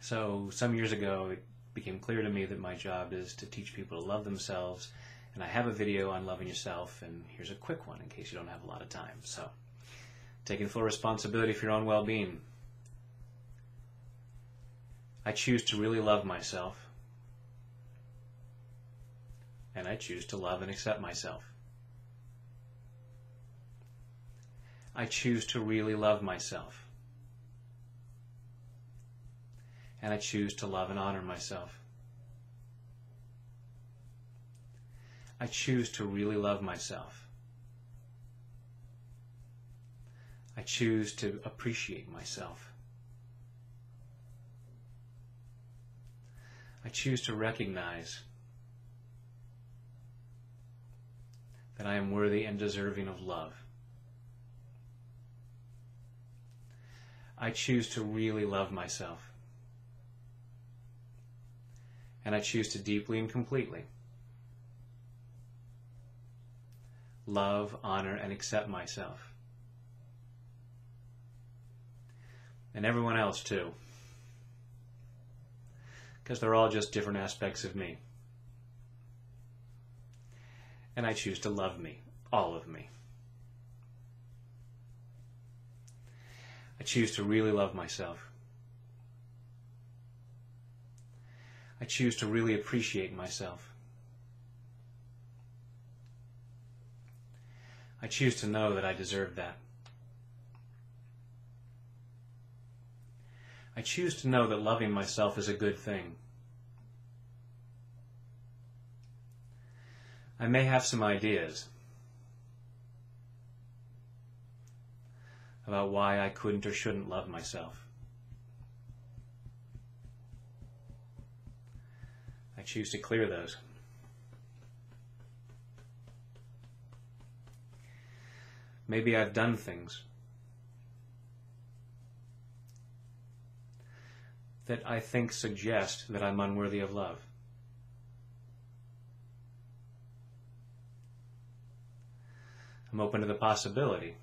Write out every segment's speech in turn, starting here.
So, some years ago, it became clear to me that my job is to teach people to love themselves. And I have a video on loving yourself, and here's a quick one in case you don't have a lot of time. So, taking full responsibility for your own well being. I choose to really love myself, and I choose to love and accept myself. I choose to really love myself. And I choose to love and honor myself. I choose to really love myself. I choose to appreciate myself. I choose to recognize that I am worthy and deserving of love. I choose to really love myself. And I choose to deeply and completely love, honor, and accept myself. And everyone else too. Because they're all just different aspects of me. And I choose to love me, all of me. I choose to really love myself. I choose to really appreciate myself. I choose to know that I deserve that. I choose to know that loving myself is a good thing. I may have some ideas. about why I couldn't or shouldn't love myself. Choose to clear those. Maybe I've done things that I think suggest that I'm unworthy of love. I'm open to the possibility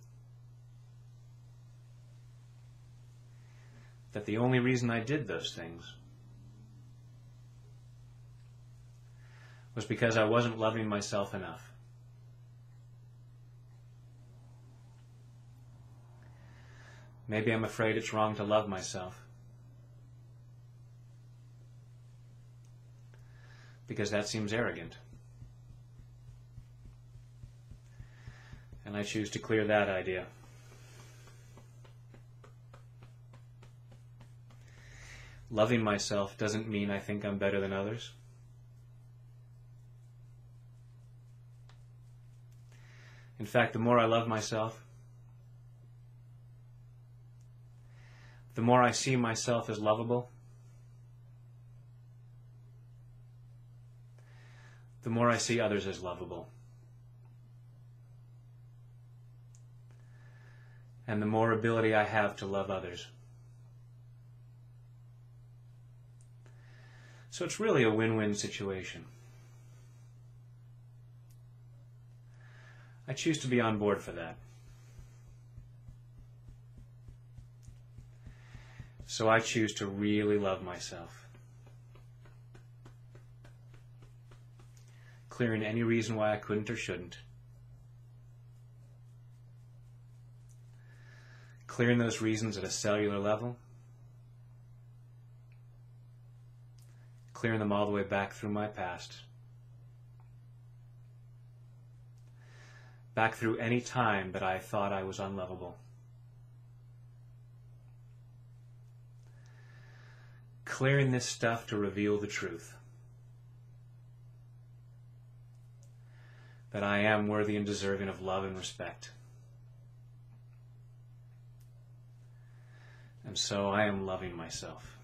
that the only reason I did those things was because I wasn't loving myself enough. Maybe I'm afraid it's wrong to love myself. Because that seems arrogant. And I choose to clear that idea. loving myself doesn't mean I think I'm better than others. In fact, the more I love myself, the more I see myself as lovable, the more I see others as lovable. And the more ability I have to love others. So it's really a win-win situation. I choose to be on board for that. So I choose to really love myself. Clearing any reason why I couldn't or shouldn't. Clearing those reasons at a cellular level. clearing them all the way back through my past. Back through any time that I thought I was unlovable. Clearing this stuff to reveal the truth. That I am worthy and deserving of love and respect. And so I am loving myself.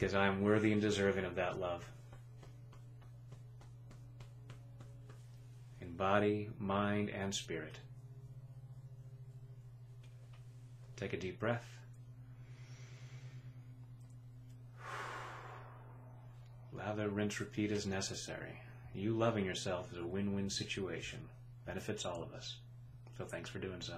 because I am worthy and deserving of that love. Body, mind, and spirit. Take a deep breath. Lather, rinse, repeat as necessary. You loving yourself is a win win situation. Benefits all of us. So thanks for doing so.